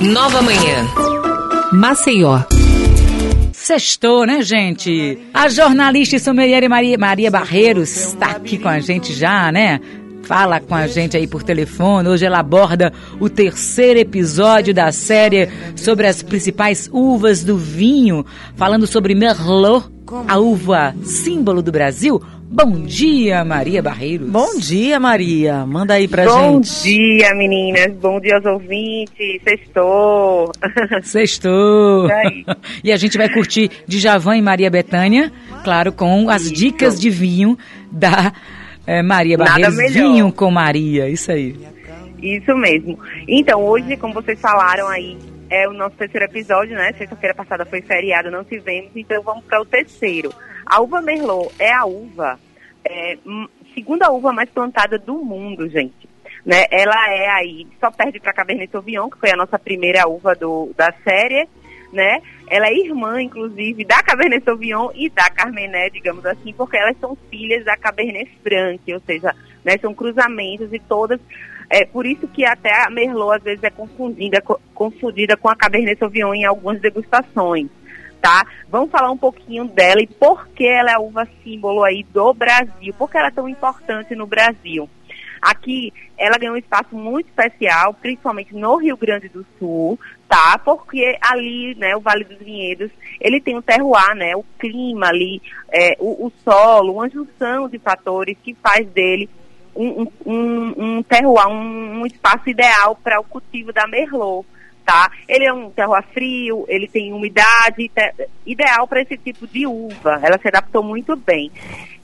Nova Manhã. Maceió. Sextou, né, gente? A jornalista e sommelier Maria, Maria Barreiros está aqui com a gente já, né? Fala com a gente aí por telefone. Hoje ela aborda o terceiro episódio da série sobre as principais uvas do vinho, falando sobre Merlot, a uva símbolo do Brasil. Bom dia, Maria Barreiros. Bom dia, Maria. Manda aí pra Bom gente. dia, meninas. Bom dia aos ouvintes. Sextou. Sextou. E? E a gente vai curtir Djavan e Maria Bethânia, claro, com as dicas de vinho da eh, Maria Barreiros. melhor. Vinho com Maria, isso aí. Isso mesmo. Então, hoje, como vocês falaram aí, é o nosso terceiro episódio, né? Sexta-feira passada foi feriado, não tivemos, então vamos para o terceiro. A uva Merlot é a uva, é, segunda uva mais plantada do mundo, gente. Né? Ela é aí, só perde para Cabernet Sauvignon, que foi a nossa primeira uva do, da série, né? Ela é irmã, inclusive, da Cabernet Sauvignon e da Carmenet, digamos assim, porque elas são filhas da Cabernet Franc, ou seja, né, são cruzamentos e todas é por isso que até a Merlot às vezes é confundida, co- confundida com a Cabernet Sauvignon em algumas degustações, tá? Vamos falar um pouquinho dela e por que ela é a uva símbolo aí do Brasil, por que ela é tão importante no Brasil. Aqui ela ganhou um espaço muito especial, principalmente no Rio Grande do Sul, tá? Porque ali, né, o Vale dos Vinhedos, ele tem o terroir, né, o clima ali, é, o, o solo, uma junção de fatores que faz dele um, um, um, terroir, um, um espaço ideal para o cultivo da Merlot, tá? Ele é um terroir frio, ele tem umidade, ideal para esse tipo de uva. Ela se adaptou muito bem.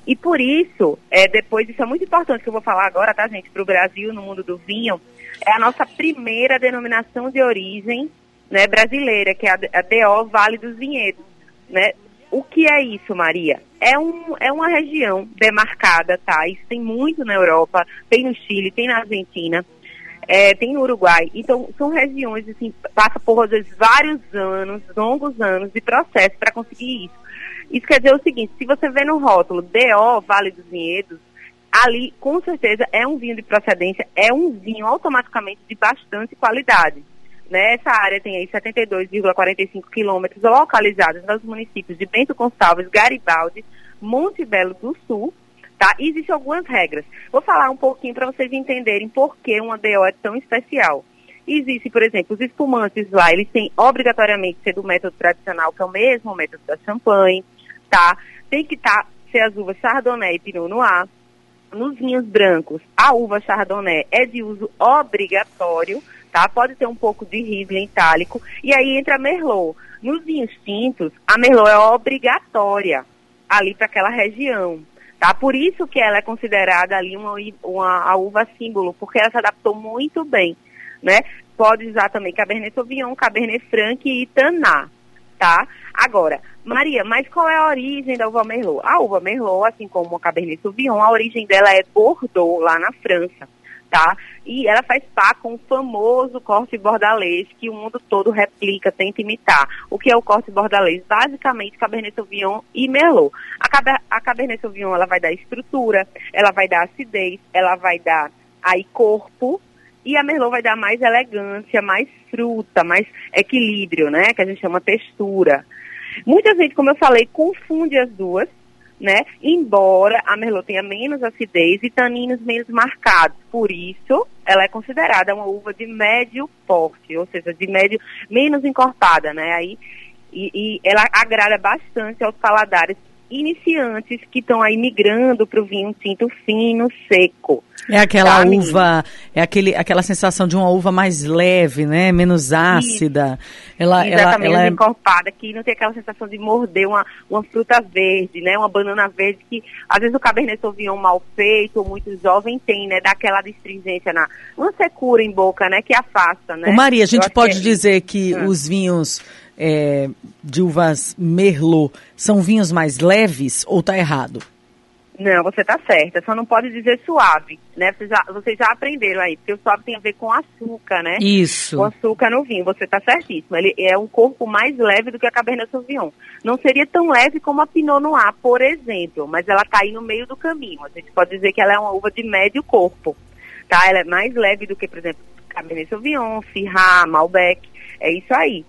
E por isso, é, depois, isso é muito importante que eu vou falar agora, tá, gente, para o Brasil, no mundo do vinho, é a nossa primeira denominação de origem né, brasileira, que é a, a DO Vale dos Vinhedos, né? O que é isso, Maria? É, um, é uma região demarcada, tá? Isso tem muito na Europa, tem no Chile, tem na Argentina, é, tem no Uruguai. Então, são regiões, assim, passa por, às vezes, vários anos, longos anos de processo para conseguir isso. Isso quer dizer o seguinte, se você vê no rótulo DO Vale dos Vinhedos, ali, com certeza, é um vinho de procedência, é um vinho automaticamente de bastante qualidade. Essa área tem aí 72,45 quilômetros localizados nos municípios de Bento Gonçalves, Garibaldi, Monte Belo do Sul, tá? Existem algumas regras. Vou falar um pouquinho para vocês entenderem por que uma DO é tão especial. Existe, por exemplo, os espumantes lá, eles têm obrigatoriamente ser do método tradicional, que é o mesmo método da champanhe, tá? Tem que tá, ser as uvas Chardonnay e Pinot Noir. Nos vinhos brancos, a uva Chardonnay é de uso obrigatório, tá? Pode ter um pouco de Riesling itálico. E aí entra a Merlot. Nos vinhos tintos, a Merlot é obrigatória ali para aquela região, tá? Por isso que ela é considerada ali uma, uma a uva símbolo, porque ela se adaptou muito bem, né? Pode usar também Cabernet Sauvignon, Cabernet Franc e Taná, tá? Agora, Maria, mas qual é a origem da uva Merlot? A uva Merlot, assim como a Cabernet Sauvignon, a origem dela é Bordeaux, lá na França, tá? E ela faz par com o famoso corte bordalês que o mundo todo replica, tenta imitar. O que é o corte bordalês? Basicamente, Cabernet Sauvignon e Merlot. A, Caber a Cabernet Sauvignon, ela vai dar estrutura, ela vai dar acidez, ela vai dar aí corpo, e a Merlot vai dar mais elegância, mais fruta, mais equilíbrio, né? Que a gente chama textura. Muita gente, como eu falei, confunde as duas, né? Embora a Merlot tenha menos acidez e taninos menos marcados. Por isso, ela é considerada uma uva de médio porte, ou seja, de médio, menos encorpada, né? Aí, e, e ela agrada bastante aos paladares iniciantes que estão aí migrando para o vinho tinto fino, seco. É aquela Tá, uva, é aquele, aquela sensação de uma uva mais leve, né? Menos ácida. Ela, ela, Exatamente, ela é encorpada, que não tem aquela sensação de morder uma, uma fruta verde, né? Uma banana verde que, às vezes, o Cabernet Sauvignon mal feito ou muito jovem tem, né? Daquela astringência na... Uma secura em boca, né? Que afasta, né? Ô, Maria, a Eu gente acho pode que é dizer que Ah. os vinhos é, de uvas Merlot são vinhos mais leves ou tá errado? Não, você tá certa. Só não pode dizer suave, né? Vocês já, vocês já aprenderam aí, porque o suave tem a ver com açúcar, né? Isso. com açúcar no vinho, você está certíssimo. Ele é um corpo mais leve do que a Cabernet Sauvignon. Não seria tão leve como a Pinot Noir, por exemplo, mas ela está aí no meio do caminho. A gente pode dizer que ela é uma uva de médio corpo, tá? Ela é mais leve do que, por exemplo, Cabernet Sauvignon, Syrah, Malbec. É isso aí.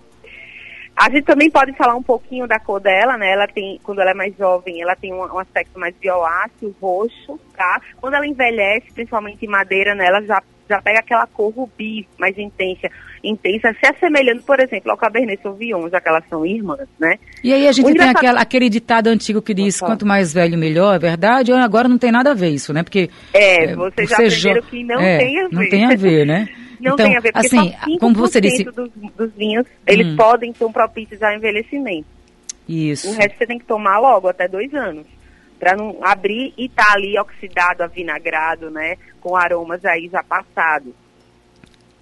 A gente também pode falar um pouquinho da cor dela, né? Ela tem, quando ela é mais jovem, ela tem um, um aspecto mais violáceo, roxo, tá? Quando ela envelhece, principalmente em madeira, né, ela já, já pega aquela cor rubi mais intensa, intensa, se assemelhando, por exemplo, ao Cabernet Sauvignon, já que elas são irmãs, né? E aí a gente tem engraçado- aquela, aquele ditado antigo que diz quanto mais velho, melhor, é verdade? Agora não tem nada a ver isso, né? Porque É, É, vocês já aprenderam jo- que não é, tem a ver. Não tem a ver, né? Não então, tem a ver, porque assim, só 5% como você disse, dos, dos vinhos, eles Hum. podem ser propícios ao envelhecimento. isso. O resto você tem que tomar logo, até dois anos. Pra não abrir e tá ali oxidado, avinagrado, né? Com aromas aí já passados.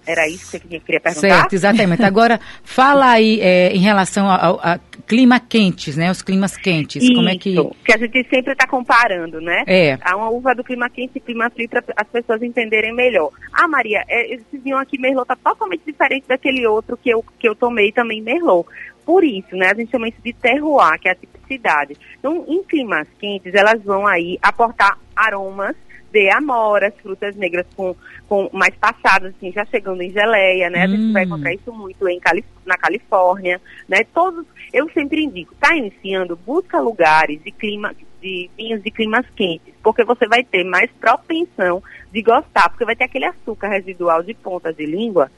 Era isso que você queria perguntar? Certo, exatamente. Agora, fala aí é, em relação ao- a clima quentes, né? Os climas quentes. Como é que. Isso, que a gente sempre está comparando, né? É. Há uma uva do clima quente e clima frio para as pessoas entenderem melhor. Ah, Maria, é, esse vinho aqui Merlot tá totalmente diferente daquele outro que eu, que eu tomei também Merlot. Por isso, né, a gente chama isso de terroir, que é a tipicidade. Então, em climas quentes, elas vão aí aportar aromas de amoras, frutas negras com, com mais passadas, assim, já chegando em geleia, né? A gente Hum. vai encontrar isso muito em Cali- na Califórnia, né? Todos, eu sempre indico, tá iniciando, busca lugares de clima, de vinhos de climas quentes, porque você vai ter mais propensão de gostar, porque vai ter aquele açúcar residual de ponta de língua,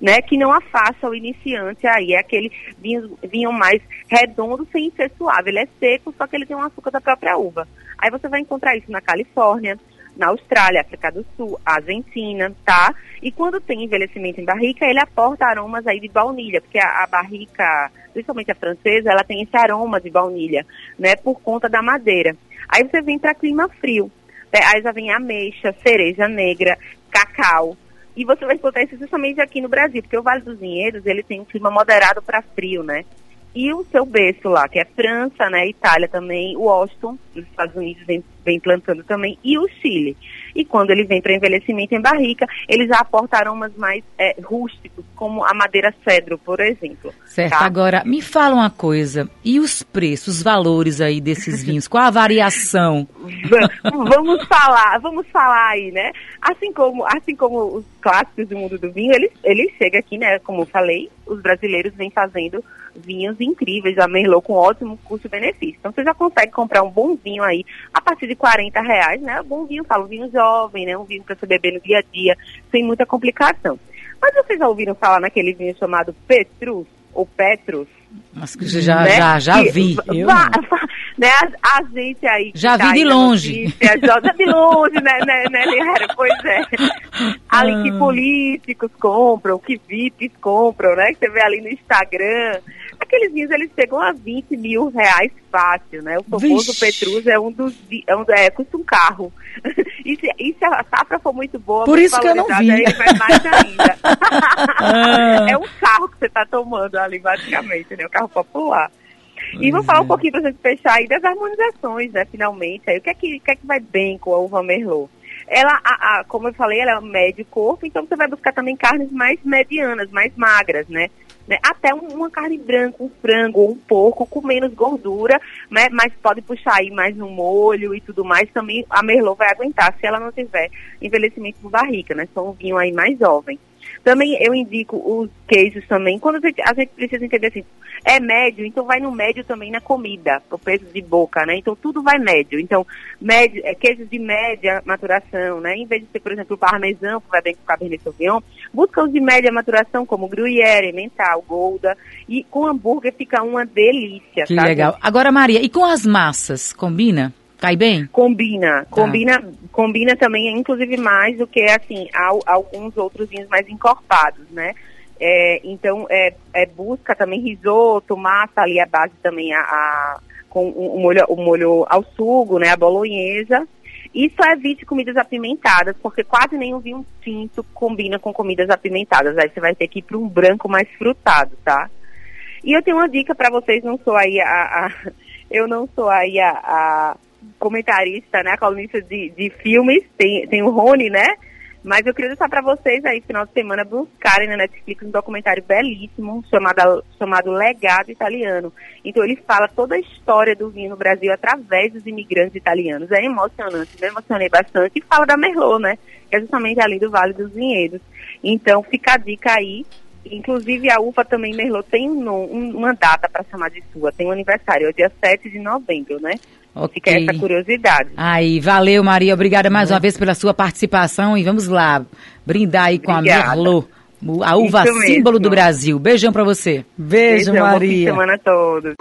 né, que não afasta o iniciante aí, é aquele vinho, vinho mais redondo sem ser suave, ele é seco, só que ele tem um açúcar da própria uva. Aí você vai encontrar isso na Califórnia, na Austrália, África do Sul, Argentina, tá? E quando tem envelhecimento em barrica, ele aporta aromas aí de baunilha, porque a, a barrica, principalmente a francesa, ela tem esse aroma de baunilha, né, por conta da madeira. Aí você vem para clima frio, né? aí já vem ameixa, cereja negra, cacau, e você vai encontrar isso justamente aqui no Brasil, porque o Vale dos Vinhedos, ele tem um clima moderado para frio, né? E o seu berço lá, que é França, né, Itália também, o Washington, nos Estados Unidos vem, vem plantando também, e o Chile. E quando ele vem para envelhecimento em barrica, ele já aporta aromas mais é, rústicos, como a madeira cedro, por exemplo. Certo. tá? Agora, me fala uma coisa. E os preços, os valores aí desses vinhos? Qual a variação? Va- vamos falar, vamos falar aí, né? Assim como, assim como os clássicos do mundo do vinho, ele, ele chega aqui, né? Como eu falei, os brasileiros vêm fazendo vinhos incríveis, a Merlot com ótimo custo-benefício. Então você já consegue comprar um bom vinho aí a partir de 40 reais, né? Um bom vinho, falo, um vinho jovem, né? Um vinho para você beber no dia a dia, sem muita complicação. Mas vocês já ouviram falar naquele vinho chamado Petrus ou Petrus? Mas que já, né? já, já vi. Eu va- né, a, a gente aí. que Já vi tá de aí na longe. notícia, já de longe, né, né, né, Liara? Pois é. Ali que Ah. políticos compram, que VIPs compram, né? Que você vê ali no Instagram. Aqueles vinhos, eles chegam a 20 mil reais fácil, né? O famoso Vixe. Petrus é um dos... vi- É, um, é, custa um carro. E se, e se a safra for muito boa, Por isso que eu não vi. aí vai mais ainda. Ah. É um carro que você está tomando ali, basicamente, né? Um carro popular. E é. falar um pouquinho para gente fechar aí das harmonizações, né? Finalmente, aí o que é que, o que, é que vai bem com a uva Merlot? Ela, a, a- como eu falei, ela é um médio corpo, então você vai buscar também carnes mais medianas, mais magras, né? Né? Até um- uma carne branca, um frango ou um porco com menos gordura, né? mas pode puxar aí mais no molho e tudo mais. Também a Merlot vai aguentar se ela não tiver envelhecimento por barrica, né? Só um vinho aí mais jovem. Também eu indico os queijos também. Quando a gente, precisa entender assim, é médio, então vai no médio também na comida, o peso de boca, né? Então tudo vai médio. Então, médio, é, queijos de média maturação, né? Em vez de ser, por exemplo, o parmesão, que vai bem com o Cabernet Sauvignon, busca os de média maturação, como Gruyère, Mental, Golda. E com hambúrguer fica uma delícia, Que tá, legal. gente? Agora, Maria, e com as massas? Combina? Cai bem? Combina, combina, combina também, inclusive mais do que assim al- alguns outros vinhos mais encorpados, né? É, então é, é busca também risoto, massa ali a base também a, a- com o, molho, o molho ao sugo, né? A bolonhesa. E só evite comidas apimentadas, porque quase nenhum vinho tinto combina com comidas apimentadas. Aí você vai ter que ir para um branco mais frutado, tá? E eu tenho uma dica para vocês, não sou aí a, a- eu não sou aí a, a comentarista, né, colunista de, de filmes, tem, tem o Rony, né? Mas eu queria deixar para vocês aí, final de semana, buscarem na Netflix um documentário belíssimo chamado, chamado Legado Italiano. Então ele fala toda a história do vinho no Brasil através dos imigrantes italianos. É emocionante, me emocionei bastante. E fala da Merlot, né? Que é justamente ali do Vale dos Vinhedos. Então fica a dica aí. Inclusive, a uva também, Merlot, tem um, um, uma data para chamar de sua. Tem um aniversário, é dia 7 de novembro, né? Ok. Fica essa curiosidade. Aí, valeu, Maria. Obrigada mais uma vez pela sua participação e vamos lá brindar aí com Obrigada. a Merlot, a uva Isso mesmo. símbolo do Brasil. Beijão pra você. Beijo, Beijão, Maria. semana a todos.